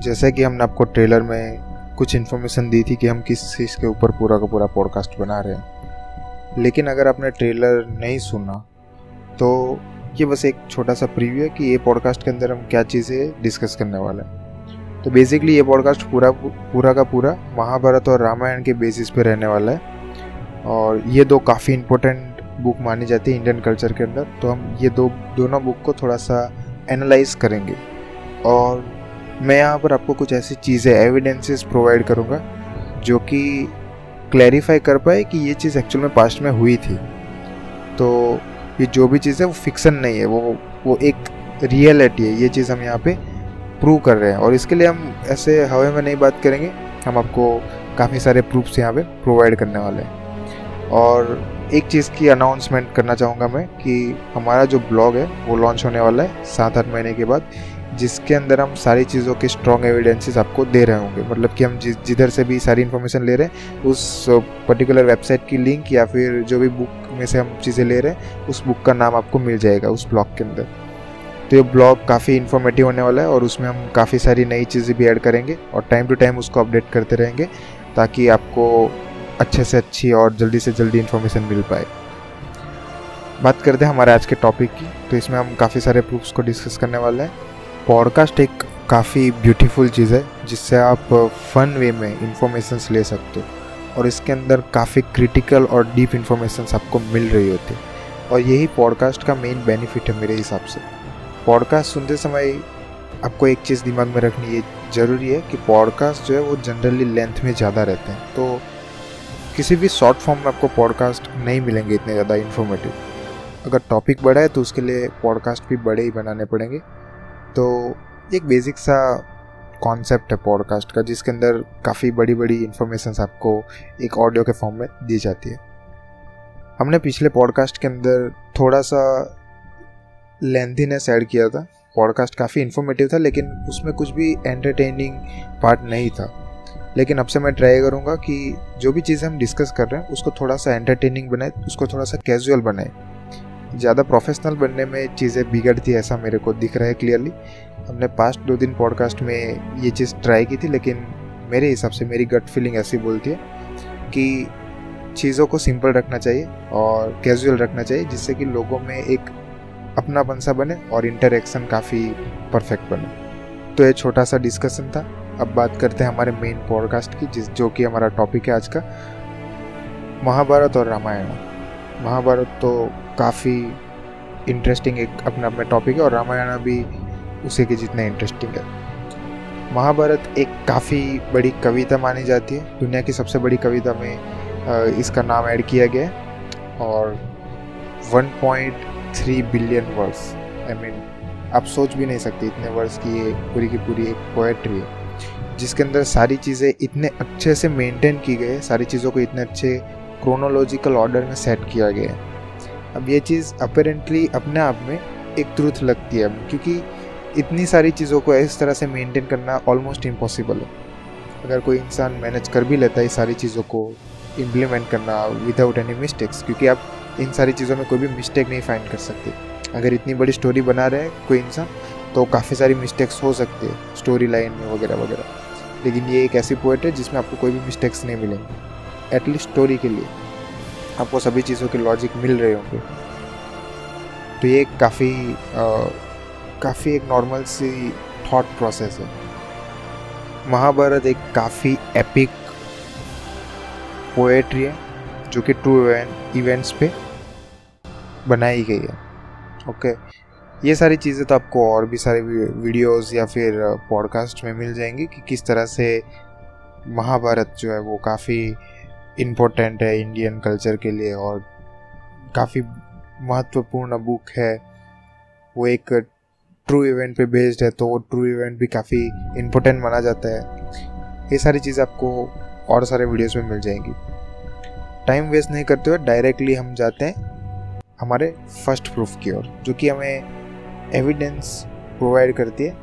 जैसे कि हमने आपको ट्रेलर में कुछ इन्फॉर्मेशन दी थी कि हम किस चीज़ के ऊपर पूरा का पूरा पॉडकास्ट बना रहे हैं। लेकिन अगर आपने ट्रेलर नहीं सुना तो ये बस एक छोटा सा प्रीव्यू है कि ये पॉडकास्ट के अंदर हम क्या चीज़ें डिस्कस करने वाले हैं। तो बेसिकली ये पॉडकास्ट पूरा पूरा का पूरा महाभारत और रामायण के बेसिस पे रहने वाला है। और ये दो काफ़ी इम्पोर्टेंट बुक मानी जाती है इंडियन कल्चर के अंदर। तो हम ये दो, दोनों बुक को थोड़ा सा एनालाइज करेंगे। और मैं यहाँ पर आपको कुछ ऐसी चीज़ें एविडेंसेस प्रोवाइड करूँगा, जो कि क्लैरिफाई कर पाए कि ये चीज़ एक्चुअल में पास्ट में हुई थी। तो ये जो भी चीज़ है, वो फिक्सन नहीं है, वो वो एक रियलिटी है। ये चीज़ हम यहाँ पे प्रूव कर रहे हैं। और इसके लिए हम ऐसे हवा में नहीं बात करेंगे, हम आपको काफ़ी सारे प्रूफ्स यहाँ पे प्रोवाइड करने वाले हैं। और एक चीज़ की अनाउंसमेंट करना चाहूँगा मैं, कि हमारा जो ब्लॉग है, वो लॉन्च होने वाला है सात आठ महीने के बाद। जिसके अंदर हम सारी चीज़ों के स्ट्रॉन्ग एविडेंसेस आपको दे रहे होंगे। मतलब कि हम जिस जिधर से भी सारी इन्फॉर्मेशन ले रहे हैं, उस पर्टिकुलर वेबसाइट की लिंक या फिर जो भी बुक में से हम चीज़ें ले रहे हैं, उस बुक का नाम आपको मिल जाएगा उस ब्लॉग के अंदर। तो ये ब्लॉग काफ़ी इन्फॉर्मेटिव होने वाला है और उसमें हम काफ़ी सारी नई चीज़ें भी ऐड करेंगे और टाइम टू टाइम उसको अपडेट करते रहेंगे ताकि आपको अच्छे से अच्छी और जल्दी से जल्दी इन्फॉर्मेशन मिल पाए। बात करते हैं हमारे आज के टॉपिक की तो इसमें हम काफ़ी सारे प्रूफ्स को डिस्कस करने वाले हैं। पॉडकास्ट एक काफ़ी ब्यूटीफुल चीज़ है, जिससे आप फ़न वे में इंफॉर्मेशंस ले सकते हो। और इसके अंदर काफ़ी क्रिटिकल और डीप इंफॉर्मेशंस आपको मिल रही होती है। और यही पॉडकास्ट का मेन बेनिफिट है मेरे हिसाब से। पॉडकास्ट सुनते समय आपको एक चीज़ दिमाग में रखनी ये ज़रूरी है कि पॉडकास्ट जो है वो जनरली लेंथ में ज़्यादा रहते हैं। तो किसी भी शॉर्ट फॉर्म में आपको पॉडकास्ट नहीं मिलेंगे इतने ज़्यादा इन्फॉर्मेटिव अगर टॉपिक बड़ा है तो उसके लिए पॉडकास्ट भी बड़े ही बनाने पड़ेंगे। तो एक बेसिक सा कॉन्सेप्ट है पॉडकास्ट का, जिसके अंदर काफ़ी बड़ी बड़ी इन्फॉर्मेशन आपको एक ऑडियो के फॉर्म में दी जाती है। हमने पिछले पॉडकास्ट के अंदर थोड़ा सा लेंथीनेस ऐड किया था। पॉडकास्ट काफ़ी इन्फॉर्मेटिव था, लेकिन उसमें कुछ भी एंटरटेनिंग पार्ट नहीं था। लेकिन अब से मैं ट्राई करूँगा कि जो भी चीज़ें हम डिस्कस कर रहे हैं, उसको थोड़ा सा एंटरटेनिंग बनाए, उसको थोड़ा सा कैजुअल बनाए। ज़्यादा प्रोफेशनल बनने में चीज़ें बिगड़ती है ऐसा मेरे को दिख रहा है क्लियरली हमने पास्ट दो दिन पॉडकास्ट में ये चीज़ ट्राई की थी, लेकिन मेरे हिसाब से मेरी गट फीलिंग ऐसी बोलती है कि चीज़ों को सिंपल रखना चाहिए और कैजुअल रखना चाहिए, जिससे कि लोगों में एक अपनापन सा बने और इंटरेक्शन काफ़ी परफेक्ट बने। तो ये छोटा सा डिस्कशन था। अब बात करते हैं हमारे मेन पॉडकास्ट की, जिस, जो कि हमारा टॉपिक है आज का। महाभारत और रामायण। महाभारत तो काफ़ी इंटरेस्टिंग एक अपना अपना टॉपिक है और रामायण भी उसी के जितना इंटरेस्टिंग है। महाभारत एक काफ़ी बड़ी कविता मानी जाती है। दुनिया की सबसे बड़ी कविता में इसका नाम ऐड किया गया और 1.3 बिलियन वर्ड्स आई मीन आप सोच भी नहीं सकते इतने वर्ड्स की ये पूरी की पूरी एक पोएट्री है। जिसके अंदर सारी चीज़ें इतने अच्छे से मेंटेन की गई है, सारी चीज़ों को इतने अच्छे क्रोनोलॉजिकल ऑर्डर में सेट किया गया है। अब ये चीज़ अपेरेंटली अपने आप में एक ट्रूथ लगती है, क्योंकि इतनी सारी चीज़ों को इस तरह से मेंटेन करना ऑलमोस्ट इम्पॉसिबल है। अगर कोई इंसान मैनेज कर भी लेता है सारी चीज़ों को इम्प्लीमेंट करना विदाउट एनी मिस्टेक्स क्योंकि आप इन सारी चीज़ों में कोई भी मिस्टेक नहीं फाइंड कर सकते। अगर इतनी बड़ी स्टोरी बना रहे हैं कोई इंसान तो काफ़ी सारी मिस्टेक्स हो सकती है स्टोरी लाइन में वगैरह वगैरह। लेकिन ये एक ऐसी पोइट है जिसमें आपको कोई भी मिस्टेक्स नहीं मिलेंगे। एटलीस्ट स्टोरी के लिए। आपको सभी चीज़ों के लॉजिक मिल रहे होंगे। तो ये काफ़ी काफ़ी एक नॉर्मल सी थॉट प्रोसेस है। महाभारत एक काफ़ी एपिक पोएट्री है, जो कि ट्रू इवेंट्स पे बनाई गई है। ओके ये सारी चीज़ें तो आपको और भी सारे वीडियोस या फिर पॉडकास्ट में मिल जाएँगी कि किस तरह से महाभारत जो है वो काफ़ी इम्पोर्टेंट है इंडियन कल्चर के लिए और काफ़ी महत्वपूर्ण बुक है। वो एक ट्रू इवेंट पे बेस्ड है तो वो ट्रू इवेंट भी काफ़ी इम्पोर्टेंट माना जाता है। ये सारी चीज़ आपको और सारे वीडियोस में मिल जाएँगी। टाइम वेस्ट नहीं करते हुए डायरेक्टली हम जाते हैं हमारे फ़र्स्ट प्रूफ की ओर, जो कि हमें एविडेंस प्रोवाइड करती है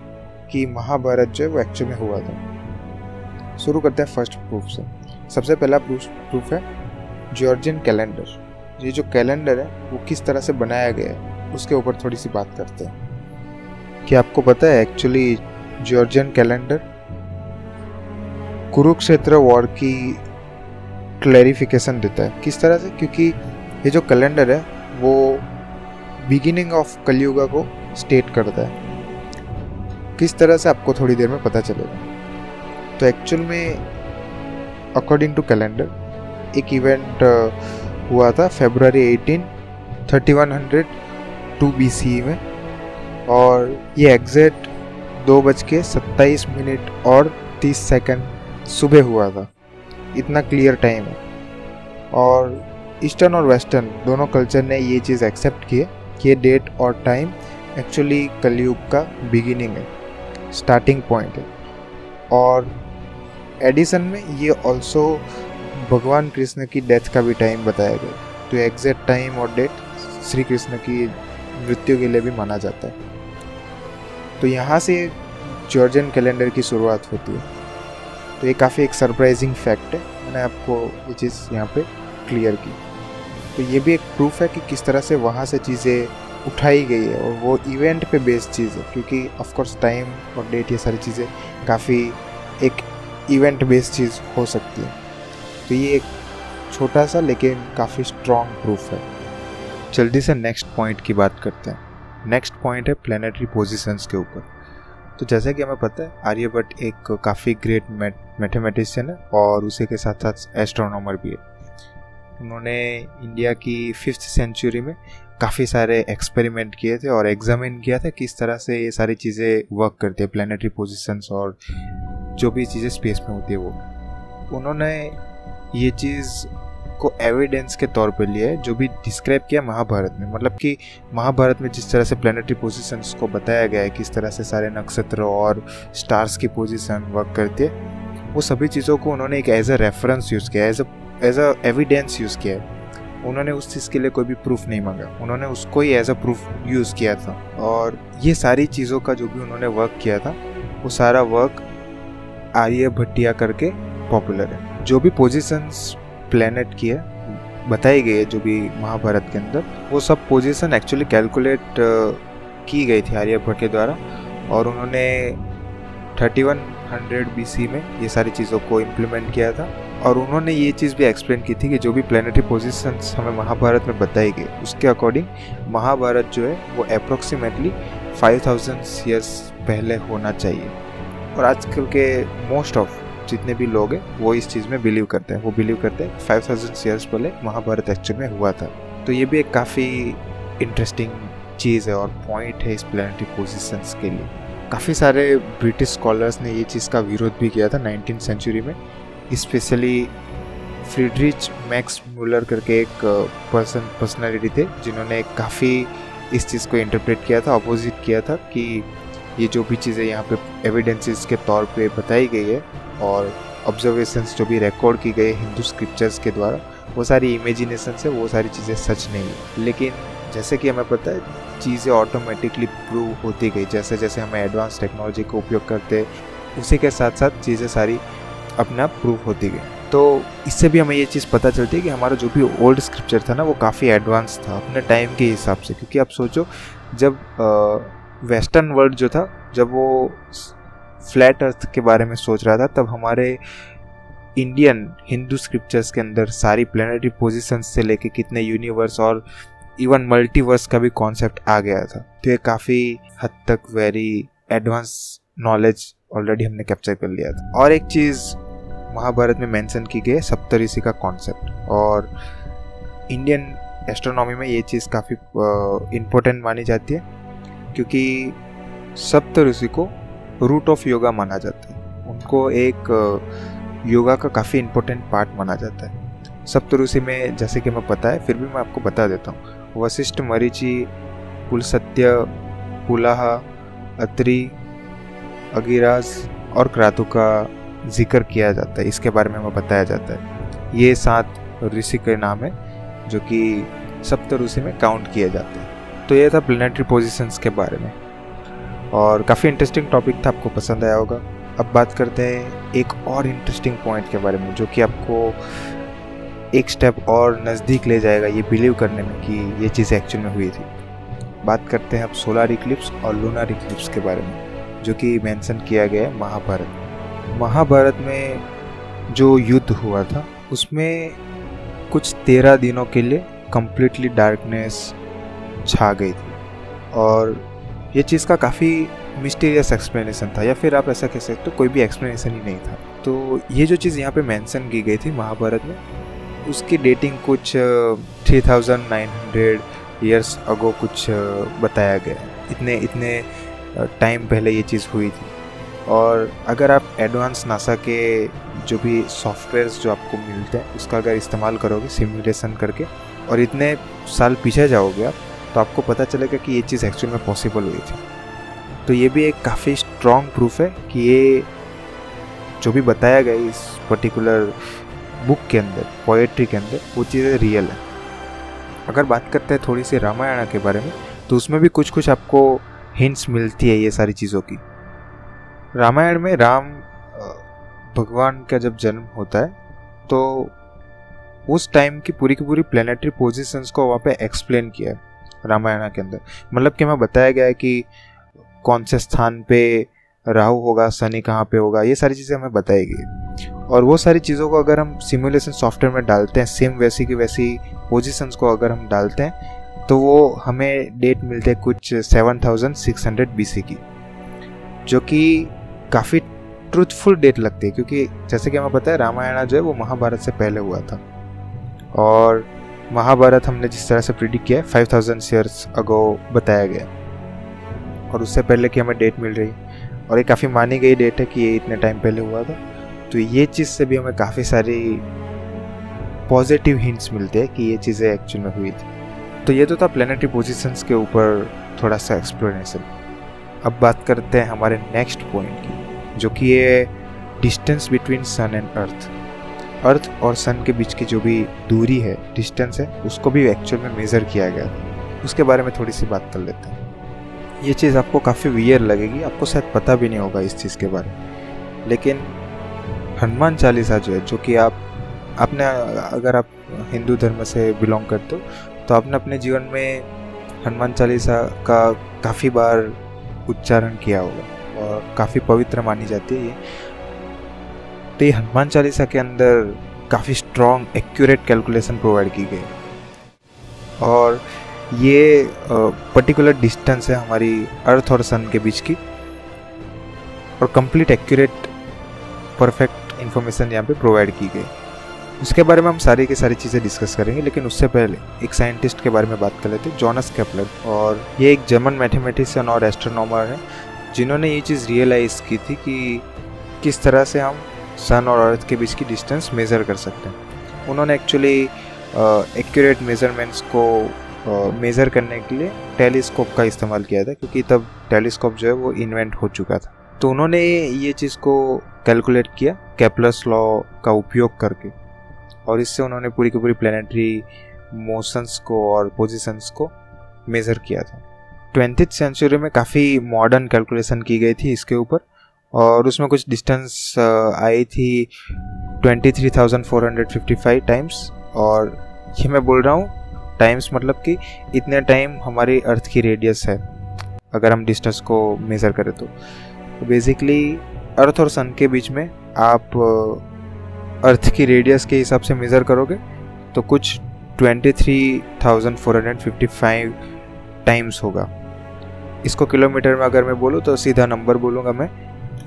कि महाभारत जो है वो एक्चुअल में हुआ था। शुरू करते हैं फ़र्स्ट प्रूफ से। सबसे पहला प्रूफ है जॉर्जियन कैलेंडर ये जो कैलेंडर है, वो किस तरह से बनाया गया है, उसके ऊपर थोड़ी सी बात करते हैं। क्या आपको पता है actually Georgian calendar Kurukshetra war की क्लैरिफिकेशन देता है। किस तरह से? क्योंकि ये जो कैलेंडर है, वो बिगिनिंग ऑफ़ कलयुगा को स्टेट करता है। किस तरह से आपको थोड़ी देर में पता चलेगा? तो एक्चुअल में अकॉर्डिंग टू कैलेंडर एक इवेंट हुआ था फेब्रुवरी 18 3102 बीसी में। और ये एग्जैक्ट दो बज के सत्ताईस मिनट और तीस सेकंड सुबह हुआ था। इतना क्लियर टाइम है। और ईस्टर्न और वेस्टर्न दोनों कल्चर ने ये चीज़ एक्सेप्ट किए कि ये डेट और टाइम एक्चुअली कलयुग का बिगिनिंग है। स्टार्टिंग पॉइंट है। और एडिसन में ये ऑल्सो भगवान कृष्ण की डेथ का भी टाइम बताया गया। तो एग्जैक्ट टाइम और डेट श्री कृष्ण की मृत्यु के लिए भी माना जाता है। तो यहाँ से जॉर्जन कैलेंडर की शुरुआत होती है। तो ये काफ़ी एक सरप्राइजिंग फैक्ट है। मैंने आपको ये चीज़ यहाँ पे क्लियर की। तो ये भी एक प्रूफ है कि किस तरह से वहाँ से चीज़ें उठाई गई है और वो इवेंट पे बेस्ड चीज़ है। क्योंकि ऑफकोर्स टाइम और डेट ये सारी चीज़ें काफ़ी एक इवेंट बेस्ड चीज़ हो सकती है। तो ये एक छोटा सा लेकिन काफ़ी स्ट्रॉन्ग प्रूफ है। जल्दी से नेक्स्ट पॉइंट की बात करते हैं। नेक्स्ट पॉइंट है प्लानिटरी पोजिशंस के ऊपर। तो जैसा कि हमें पता है आर्यभट्ट एक काफ़ी ग्रेट मैथमेटिशियन है और उसी के साथ साथ एस्ट्रोनॉमर भी है। उन्होंने इंडिया की फिफ्थ सेंचुरी में काफ़ी सारे एक्सपेरिमेंट किए थे और एग्जामिन किया था किस तरह से ये सारी चीज़ें वर्क करती है प्लानिटरी पोजिशंस और जो भी चीज़ें स्पेस में होती है वो। उन्होंने ये चीज़ को एविडेंस के तौर पर लिया है, जो भी डिस्क्राइब किया महाभारत में। मतलब कि महाभारत में जिस तरह से प्लानिटरी पोजीशंस को बताया गया है, किस तरह से सारे नक्षत्र और स्टार्स की पोजीशन वर्क करती है, वो सभी चीज़ों को उन्होंने एक एज अ रेफरेंस यूज़ किया as a as a evidence use किया है। उन्होंने उस चीज़ के लिए कोई भी प्रूफ नहीं मांगा। उन्होंने उसको ही एज अ प्रूफ यूज़ किया था। और ये सारी चीज़ों का जो भी उन्होंने वर्क किया था, वो सारा वर्क आर्य भट्टिया करके पॉपुलर है। जो भी पोजीशंस प्लेनेट की है, बताई गई है, जो भी महाभारत के अंदर, वो सब पोजीशन एक्चुअली कैलकुलेट की गई थी आर्यभट्ट के द्वारा। और उन्होंने 3100 बीसी में ये सारी चीज़ों को इम्प्लीमेंट किया था। और उन्होंने ये चीज़ भी एक्सप्लेन की थी कि जो भी प्लानिटरी पोजीशंस हमें महाभारत में बताई गई, उसके अकॉर्डिंग महाभारत जो है, वो अप्रोक्सीमेटली 5000 ईयर्स पहले होना चाहिए। और आजकल के मोस्ट ऑफ़ जितने भी लोग हैं, वो इस चीज़ में बिलीव करते हैं। वो बिलीव करते हैं फाइव थाउज़ेंड ईयर्स पहले महाभारत एक्चुअल में हुआ था। तो ये भी एक काफ़ी इंटरेस्टिंग चीज़ है और पॉइंट है इस प्लानिटरी पोजिशंस के लिए। काफ़ी सारे ब्रिटिश स्कॉलर्स ने ये चीज़ का विरोध भी किया था नाइनटीन सेंचुरी में। स्पेशली फ्रीडरिच मैक्स मूलर करके एक पर्सन पर्सनैलिटी थे, जिन्होंने काफ़ी इस चीज़ को इंटरप्रेट किया था अपोजिट किया था कि ये जो भी चीज़ें यहाँ पे एविडेंसेस के तौर पे बताई गई है और ऑब्जर्वेशंस जो भी रिकॉर्ड की गई हिंदू स्क्रिप्चर्स के द्वारा, वो सारी इमेजिनेशन से वो सारी चीज़ें सच नहीं है। लेकिन जैसे कि हमें पता है, चीज़ें ऑटोमेटिकली प्रूव होती गई। जैसे जैसे हमें एडवांस टेक्नोलॉजी का उपयोग करते उसी के साथ साथ चीज़ें सारी अपने प्रूव होती गई। तो इससे भी हमें ये चीज़ पता चलती है कि हमारा जो भी ओल्ड स्क्रिप्चर था ना, वो काफ़ी एडवांस था अपने टाइम के हिसाब से। क्योंकि आप सोचो, जब वेस्टर्न वर्ल्ड जो था, जब वो फ्लैट अर्थ के बारे में सोच रहा था, तब हमारे इंडियन हिंदू स्क्रिप्चर्स के अंदर सारी प्लानिटरी पोजिशन से लेके कितने यूनिवर्स और इवन मल्टीवर्स का भी कॉन्सेप्ट आ गया था। तो ये काफ़ी हद तक वेरी एडवांस नॉलेज ऑलरेडी हमने कैप्चर कर लिया था। और एक चीज़ महाभारत में मेंशन की गई है, सप्तऋषि का कॉन्सेप्ट और इंडियन एस्ट्रोनॉमी में ये चीज़ काफ़ी इम्पोर्टेंट मानी जाती है। क्योंकि सप्त ऋषि को रूट ऑफ़ योगा माना जाता है। उनको एक योगा का काफ़ी इम्पोर्टेंट पार्ट माना जाता है। सप्त ऋषि में, जैसे कि मैं पता है फिर भी मैं आपको बता देता हूँ। वशिष्ठ मरीचि, कुलसत्य पुलाहा अत्रि, अगिराज और क्रातु का ज़िक्र किया जाता है। इसके बारे में हमें बताया जाता है। ये सात ऋषि के नाम है, जो कि सप्त ऋषि में काउंट किए जाते हैं। तो ये था प्लानिटरी पोजीशंस के बारे में। और काफ़ी इंटरेस्टिंग टॉपिक था, आपको पसंद आया होगा। अब बात करते हैं एक और इंटरेस्टिंग पॉइंट के बारे में, जो कि आपको एक स्टेप और नज़दीक ले जाएगा ये बिलीव करने में कि ये चीज़ एक्चुअल में हुई थी। बात करते हैं अब सोलर इक्लिप्स और लूनर इक्लिप्स के बारे में, जो कि मेंशन किया गया है महाभारत महाभारत में जो युद्ध हुआ था, उसमें कुछ तेरह दिनों के लिए कम्प्लीटली डार्कनेस छा गई थी। और ये चीज़ का काफ़ी मिस्टीरियस एक्सप्लेनेशन था, या फिर आप ऐसा कह सकते हो, कोई भी एक्सप्लेनेशन ही नहीं था। तो ये जो चीज़ यहाँ पे मेंशन की गई थी महाभारत में, उसकी डेटिंग कुछ three thousand nine hundred years ago कुछ बताया गया इतने इतने टाइम पहले ये चीज़ हुई थी। और अगर आप एडवांस नासा के जो भी सॉफ्टवेयर्स जो आपको मिलते हैं, उसका अगर इस्तेमाल करोगे सिमुलेशन करके, और इतने साल पीछे जाओगे आप तो आपको पता चलेगा कि ये चीज़ एक्चुअल में पॉसिबल हुई थी। तो ये भी एक काफ़ी स्ट्रॉन्ग प्रूफ है कि ये जो भी बताया गया इस पर्टिकुलर बुक के अंदर पोएट्री के अंदर, वो चीज़ें रियल है। अगर बात करते हैं थोड़ी सी रामायण के बारे में तो उसमें भी कुछ कुछ आपको हिंट्स मिलती है ये सारी चीज़ों की। रामायण में राम भगवान का जब जन्म होता है तो उस टाइम की पूरी की पूरी प्लानिटरी पोजीशंस को वहाँ पे एक्सप्लेन किया है। रामायण के अंदर। मतलब कि हमें बताया गया है कि कौन से स्थान पे राहु होगा, शनि कहाँ पे होगा, ये सारी चीज़ें हमें बताई गई। और वो सारी चीज़ों को अगर हम सिमुलेशन सॉफ्टवेयर में डालते हैं सेम वैसी की वैसी पोजिशंस को अगर हम डालते हैं तो वो हमें डेट मिलते हैं कुछ seven thousand six hundred B की, जो कि काफ़ी ट्रूथफुल डेट लगती है, क्योंकि जैसे कि हमें पता है, रामायण जो है वो महाभारत से पहले हुआ था। और महाभारत हमने जिस तरह से प्रिडिक्ट किया फाइव थाउज़ेंड ईयर्स अगो बताया गया। और उससे पहले की हमें डेट मिल रही और ये काफ़ी मानी गई डेट है कि ये इतने टाइम पहले हुआ था। तो ये चीज़ से भी हमें काफ़ी सारी पॉजिटिव हिंट्स मिलते हैं कि ये चीज़ें एक्चुअल में हुई थी। तो ये तो था प्लानिटरी पोजिशंस के ऊपर थोड़ा सा एक्सप्लेनेशन अब बात करते हैं हमारे नेक्स्ट पॉइंट की, जो कि ये distance between sun and earth earth और सन के बीच की जो भी दूरी है डिस्टेंस है, उसको भी एक्चुअल में मेज़र किया गया था। उसके बारे में थोड़ी सी बात कर लेते हैं। ये चीज़ आपको काफ़ी वियर लगेगी, आपको शायद पता भी नहीं होगा इस चीज़ के बारे में। लेकिन हनुमान चालीसा जो है, जो कि आप, आपने अगर आप हिंदू धर्म से बिलोंग करते हो तो आपने अपने जीवन में हनुमान चालीसा का काफ़ी बार उच्चारण किया होगा, और काफ़ी पवित्र मानी जाती है ये। तो ये हनुमान चालीसा के अंदर काफ़ी स्ट्रॉन्ग एक्यूरेट कैलकुलेशन प्रोवाइड की गई। और ये पर्टिकुलर डिस्टेंस है हमारी अर्थ और सन के बीच की। और कंप्लीट एक्यूरेट परफेक्ट इन्फॉर्मेशन यहाँ पे प्रोवाइड की गई। उसके बारे में हम सारी की सारी चीज़ें डिस्कस करेंगे, लेकिन उससे पहले एक साइंटिस्ट के बारे में बात कर लेते हैं जॉनस कैपलर और ये एक जर्मन मैथमेटिशियन और एस्ट्रोनॉमर है, जिन्होंने ये चीज़ रियलाइज़ की थी कि किस तरह से हम सन और अर्थ के बीच की डिस्टेंस मेज़र कर सकते हैं। उन्होंने एक्चुअली एक्यूरेट मेज़रमेंट्स को मेज़र uh, करने के लिए टेलीस्कोप का इस्तेमाल किया था क्योंकि तब टेलीस्कोप जो है वो इन्वेंट हो चुका था। तो उन्होंने ये चीज़ को कैलकुलेट किया कैपलस लॉ का उपयोग करके। और इससे उन्होंने पूरी की पूरी प्लानिटरी मोशंस को और पोजिशंस को मेज़र किया था। ट्वेंटी सेंचुरी में काफ़ी मॉडर्न कैलकुलेशन की गई थी इसके ऊपर। और उसमें कुछ डिस्टेंस आई थी twenty three thousand four hundred fifty five times और ये मैं बोल रहा हूँ टाइम्स मतलब कि इतने टाइम हमारी अर्थ की रेडियस है, अगर हम डिस्टेंस को मेज़र करें तो। बेसिकली अर्थ और सन के बीच में आप अर्थ की रेडियस के हिसाब से मेज़र करोगे तो कुछ twenty three thousand four hundred fifty five times होगा। इसको किलोमीटर में अगर मैं बोलूँ तो सीधा नंबर बोलूँगा मैं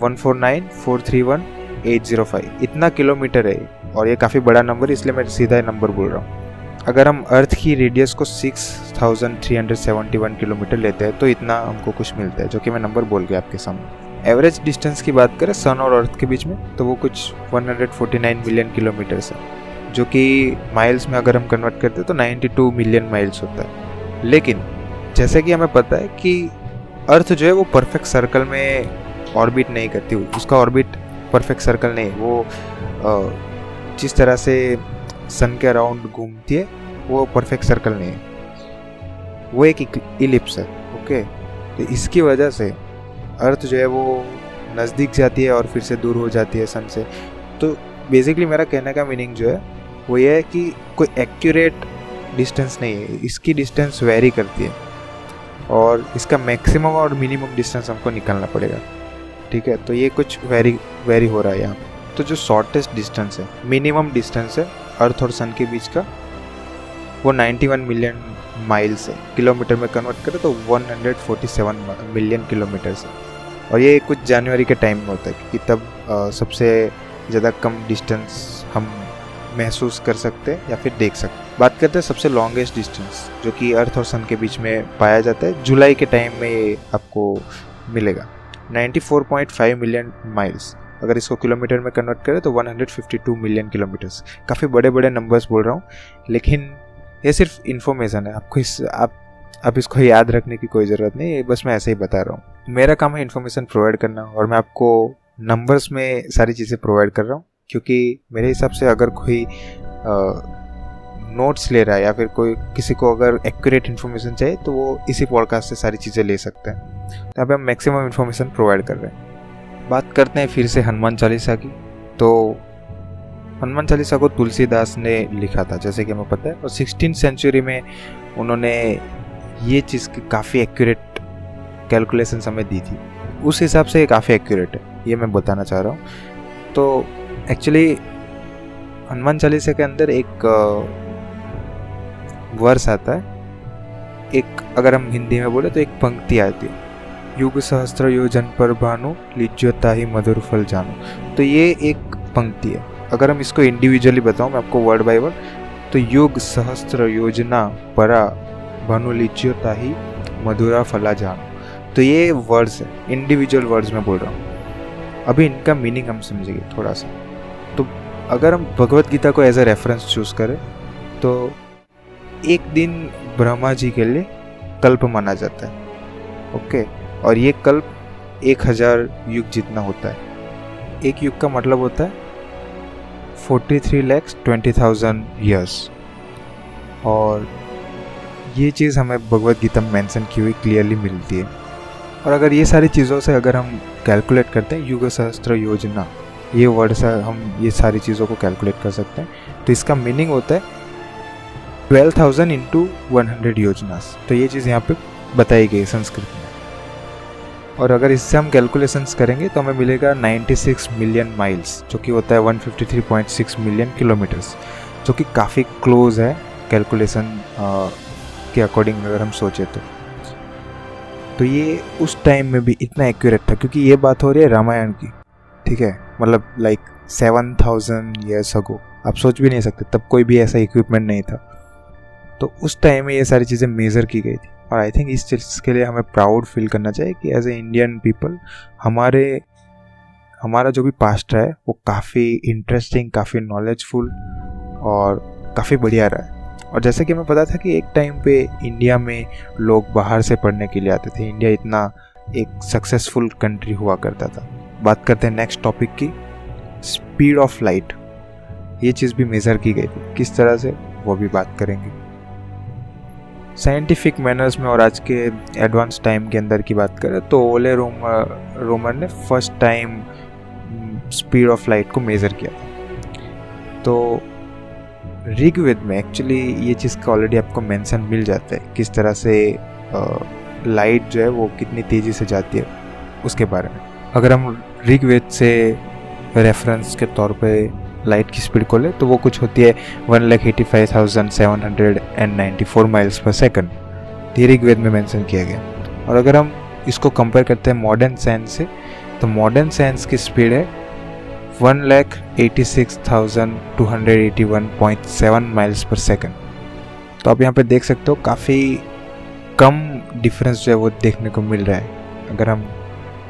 one four nine four three one eight zero five. इतना किलोमीटर है और ये काफ़ी बड़ा नंबर इसलिए मैं सीधा नंबर बोल रहा हूँ। अगर हम अर्थ की रेडियस को six thousand three hundred seventy one kilometre लेते हैं तो इतना हमको कुछ मिलता है, जो कि मैं नंबर बोल गया आपके सामने। एवरेज डिस्टेंस की बात करें सन और अर्थ के बीच में तो वो कुछ 149 मिलियन किलोमीटर्स है, जो कि माइल्स में अगर हम कन्वर्ट करते हैं तो 92 मिलियन माइल्स होता है। लेकिन, जैसे कि हमें पता है कि अर्थ जो है, वो परफेक्ट सर्कल में ऑर्बिट नहीं करती हुई, उसका ऑर्बिट परफेक्ट सर्कल नहीं, वो जिस तरह से सन के अराउंड घूमती है, वो परफेक्ट सर्कल नहीं है। वो एक इलिप्स है, ओके? तो इसकी वजह से अर्थ जो है वो नज़दीक जाती है और फिर से दूर हो जाती है सन से। तो बेसिकली मेरा कहने का मीनिंग जो है, वो ये है कि कोई एक्यूरेट डिस्टेंस नहीं है, इसकी डिस्टेंस वेरी करती है। और इसका मैक्सिमम और मिनिमम डिस्टेंस हमको निकालना पड़ेगा। ठीक है? तो ये कुछ वेरी वेरी हो रहा है यहाँ तो जो शॉर्टेस्ट डिस्टेंस है मिनिमम डिस्टेंस है अर्थ और सन के बीच का वो 91 मिलियन माइल्स है। किलोमीटर में कन्वर्ट करें तो 147 मिलियन किलोमीटर है। और ये कुछ जनवरी के टाइम में होता है क्योंकि तब आ, सबसे ज़्यादा कम डिस्टेंस हम महसूस कर सकते हैं या फिर देख सकते हैं। बात करते हैं सबसे लॉन्गेस्ट डिस्टेंस जो कि अर्थ और सन के बीच में पाया जाता है। जुलाई के टाइम में ये आपको मिलेगा। 94.5 मिलियन माइल्स अगर इसको किलोमीटर में कन्वर्ट करें तो 152 मिलियन किलोमीटर्स काफ़ी बड़े बड़े नंबर्स बोल रहा हूँ, लेकिन ये सिर्फ़ इन्फॉर्मेशन है। आपको इस, आप आप इसको याद रखने की कोई ज़रूरत नहीं बस मैं ऐसे ही बता रहा हूँ। मेरा काम है इन्फॉर्मेशन प्रोवाइड करना और मैं आपको नंबर्स में सारी चीज़ें प्रोवाइड कर रहा हूँ, क्योंकि मेरे हिसाब से अगर कोई नोट्स ले रहा है या फिर कोई, किसी को अगर एक्यूरेट इन्फॉर्मेशन चाहिए तो वो इसी पॉडकास्ट से सारी चीज़ें ले सकते हैं। यहाँ पे हम मैक्सिमम इन्फॉर्मेशन प्रोवाइड कर रहे हैं। बात करते हैं फिर से हनुमान चालीसा की। तो हनुमान चालीसा को तुलसीदास ने लिखा था, जैसे कि हमें पता है। और सिक्सटीन सेंचुरी में उन्होंने ये चीज़ की काफ़ी एक्यूरेट कैलकुलेशन हमें दी थी। उस हिसाब से ये काफ़ी एक्यूरेट है, ये मैं बताना चाह रहा हूँ। तो एक्चुअली हनुमान चालीसा के अंदर एक वर्स आता है। एक, अगर हम हिंदी में बोले तो एक पंक्ति आती है। युग सहस्त्र योजन पर भानु लिज्जता ही मधुर फल जानो। तो ये एक पंक्ति है। अगर हम इसको इंडिविजुअली बताऊँ, मैं आपको वर्ड बाय वर्ड तो युग सहस्त्र योजना परा भानु लिज्जता ही मधुरा फला जानो। तो ये वर्ड्स है। इंडिविजुअल वर्ड्स में बोल रहा हूँ। अभी इनका मीनिंग हम समझेंगे थोड़ा सा तो अगर हम भगवत गीता को एज अ रेफरेंस चूज़ करें तो एक दिन ब्रह्मा जी के लिए कल्प माना जाता है। ओके? और ये कल्प एक हज़ार युग जितना होता है। एक युग का मतलब होता है forty three lakhs twenty thousand years और ये चीज़ हमें भगवत गीता में मेंशन की हुई क्लियरली मिलती है। और अगर ये सारी चीज़ों से अगर हम कैलकुलेट करते हैं युग सहस्त्र योजना, ये वर्ड से हम ये सारी चीज़ों को कैलकुलेट कर सकते हैं। तो इसका मीनिंग होता है twelve thousand into one hundred yojanas. तो ये चीज़ यहाँ पे बताई गई संस्कृत में। और अगर इससे हम कैलकुलेशंस करेंगे तो हमें मिलेगा 96 मिलियन माइल्स जो कि होता है 153.6 मिलियन किलोमीटर्स जो कि काफ़ी क्लोज है कैलकुलेशन के अकॉर्डिंग अगर हम सोचें तो। तो ये उस टाइम में भी इतना एक्यूरेट था, क्योंकि ये बात हो रही है रामायण की, ठीक है? मतलब like seven thousand years ago आप सोच भी नहीं सकते, तब कोई भी ऐसा इक्विपमेंट नहीं था। तो उस टाइम में ये सारी चीज़ें मेज़र की गई थी। और आई थिंक इस चीज़ के लिए हमें प्राउड फील करना चाहिए कि एज ए इंडियन पीपल हमारे, हमारा जो भी पास्ट है, वो काफ़ी इंटरेस्टिंग काफ़ी नॉलेजफुल और काफ़ी बढ़िया रहा है। और जैसे कि हमें पता था कि एक टाइम पे इंडिया में लोग बाहर से पढ़ने के लिए आते थे। इंडिया इतना एक सक्सेसफुल कंट्री हुआ करता था। बात करते हैं नेक्स्ट टॉपिक की स्पीड ऑफ़ लाइट ये चीज़ भी मेज़र की गई थी। किस तरह से, वो भी बात करेंगे। साइंटिफिक मैनर्स में और आज के एडवांस टाइम के अंदर की बात करें तो ओले रोम रोमन ने first time speed of light को मेज़र किया था। तो ऋग्वेद में एक्चुअली ये चीज़ का ऑलरेडी आपको मेंशन मिल जाता है किस तरह से लाइट जो है वो कितनी तेज़ी से जाती है उसके बारे में। अगर हम ऋग्वेद से रेफरेंस के तौर पे लाइट की स्पीड को ले तो वो कुछ होती है one lakh eighty five thousand seven hundred and ninety four miles per second. ये वेद में मेंशन किया गया। और अगर हम इसको कंपेयर करते हैं मॉडर्न साइंस से तो मॉडर्न साइंस की स्पीड है one lakh eighty six thousand two hundred eighty one point seven miles per second. तो आप यहाँ पे देख सकते हो काफ़ी कम डिफरेंस जो है वो देखने को मिल रहा है, अगर हम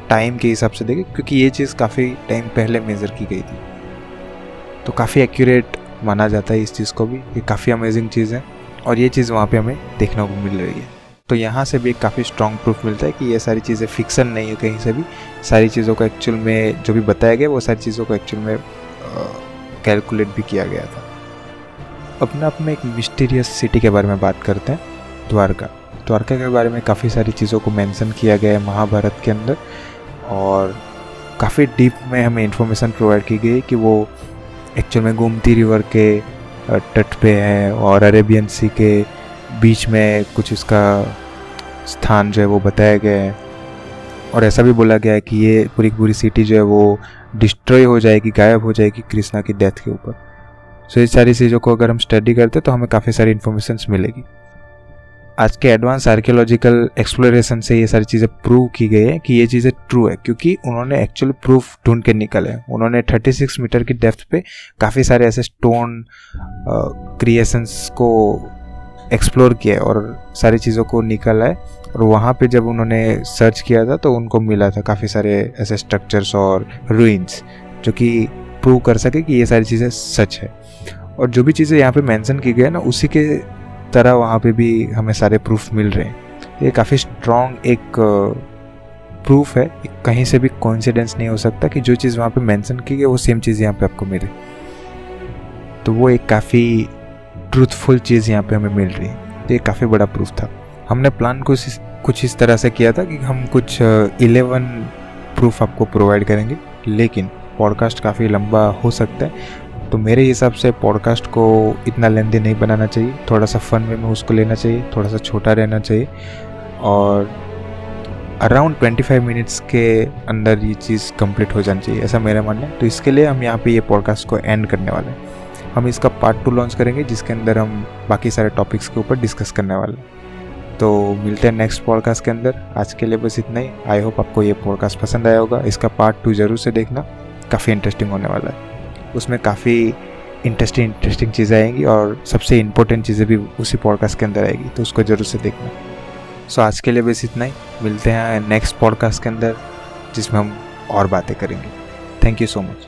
टाइम के हिसाब से देखें, क्योंकि ये चीज़ काफ़ी टाइम पहले मेज़र की गई थी। तो काफ़ी एक्यूरेट माना जाता है इस चीज़ को भी, ये काफ़ी अमेजिंग चीज़ है और ये चीज़ वहाँ पे हमें देखने को मिल रही है। तो यहाँ से भी एक काफ़ी स्ट्रॉन्ग प्रूफ मिलता है कि ये सारी चीज़ें फिक्सन नहीं है कहीं से भी। सारी चीज़ों को एक्चुअल में जो भी बताया गया, वो सारी चीज़ों को एक्चुअल में कैलकुलेट भी किया गया था। अपने आप में एक मिस्टीरियस सिटी के बारे में बात करते हैं, द्वारका। द्वारका के बारे में काफ़ी सारी चीज़ों को मेंशन किया गया है महाभारत के अंदर और काफ़ी डीप में हमें इंफॉर्मेशन प्रोवाइड की गई कि वो एक्चुअल में गोमती रिवर के तट पे है और अरेबियन सी के बीच में कुछ इसका स्थान जो है वो बताया गया है। और ऐसा भी बोला गया है कि ये पूरी पूरी सिटी जो है वो डिस्ट्रॉय हो जाएगी गायब हो जाएगी कृष्णा की डेथ के ऊपर। सो so, ये सारी चीज़ों को अगर हम स्टडी करते तो हमें काफ़ी सारी इन्फॉर्मेशन मिलेगी। आज के एडवांस आर्कियोलॉजिकल एक्सप्लोरेशन से ये सारी चीज़ें प्रूव की गई है कि ये चीज़ें ट्रू है, क्योंकि उन्होंने एक्चुअली प्रूफ ढूंढ के निकले उन्होंने 36 मीटर की डेप्थ पे काफ़ी सारे ऐसे स्टोन क्रिएशंस को एक्सप्लोर किया और सारी चीज़ों को निकाला है। और वहाँ पे जब उन्होंने सर्च किया था तो उनको मिला था काफ़ी सारे ऐसे स्ट्रक्चर्स और रूइंस जो कि प्रूव कर सके कि ये सारी चीज़ें सच है। और जो भी चीज़ें यहाँ पे मेंशन की गई है ना, उसी के तरह वहाँ पे भी हमें सारे प्रूफ मिल रहे हैं। ये काफ़ी स्ट्रॉन्ग एक प्रूफ है कहीं से भी कॉन्सिडेंस नहीं हो सकता कि जो चीज़ वहाँ पे मेंशन की गई, वो सेम चीज़ यहाँ पे आपको मिले। तो वो एक काफ़ी ट्रूथफुल चीज़ यहाँ पे हमें मिल रही है। तो ये काफ़ी बड़ा प्रूफ था। हमने प्लान कुछ कुछ इस तरह से किया था कि हम कुछ इलेवन प्रूफ आपको प्रोवाइड करेंगे। लेकिन पॉडकास्ट काफ़ी लंबा हो सकता है। तो मेरे हिसाब से पॉडकास्ट को इतना लेंदी नहीं बनाना चाहिए। थोड़ा सा फन वे में उसको लेना चाहिए, थोड़ा सा छोटा रहना चाहिए। और अराउंड 25 मिनट्स के अंदर ये चीज़ कंप्लीट हो जानी चाहिए, ऐसा मेरा मानना है। तो इसके लिए हम यहाँ पे ये पॉडकास्ट को एंड करने वाले हैं। हम इसका पार्ट टू लॉन्च करेंगे, जिसके अंदर हम बाकी सारे टॉपिक्स के ऊपर डिस्कस करने वाले हैं। तो मिलते हैं नेक्स्ट पॉडकास्ट के अंदर। आज के लिए बस इतना ही। आई होप आपको ये पॉडकास्ट पसंद आया होगा। इसका पार्ट टू ज़रूर से देखना। काफ़ी इंटरेस्टिंग होने वाला है। उसमें काफ़ी इंटरेस्टिंग इंटरेस्टिंग चीज़ें आएँगी और सबसे इंपॉर्टेंट चीज़ें भी उसी पॉडकास्ट के अंदर आएगी तो उसको ज़रूर से देखना। सो आज के लिए बस इतना ही। मिलते हैं नेक्स्ट पॉडकास्ट के अंदर, जिसमें हम और बातें करेंगे। Thank you so much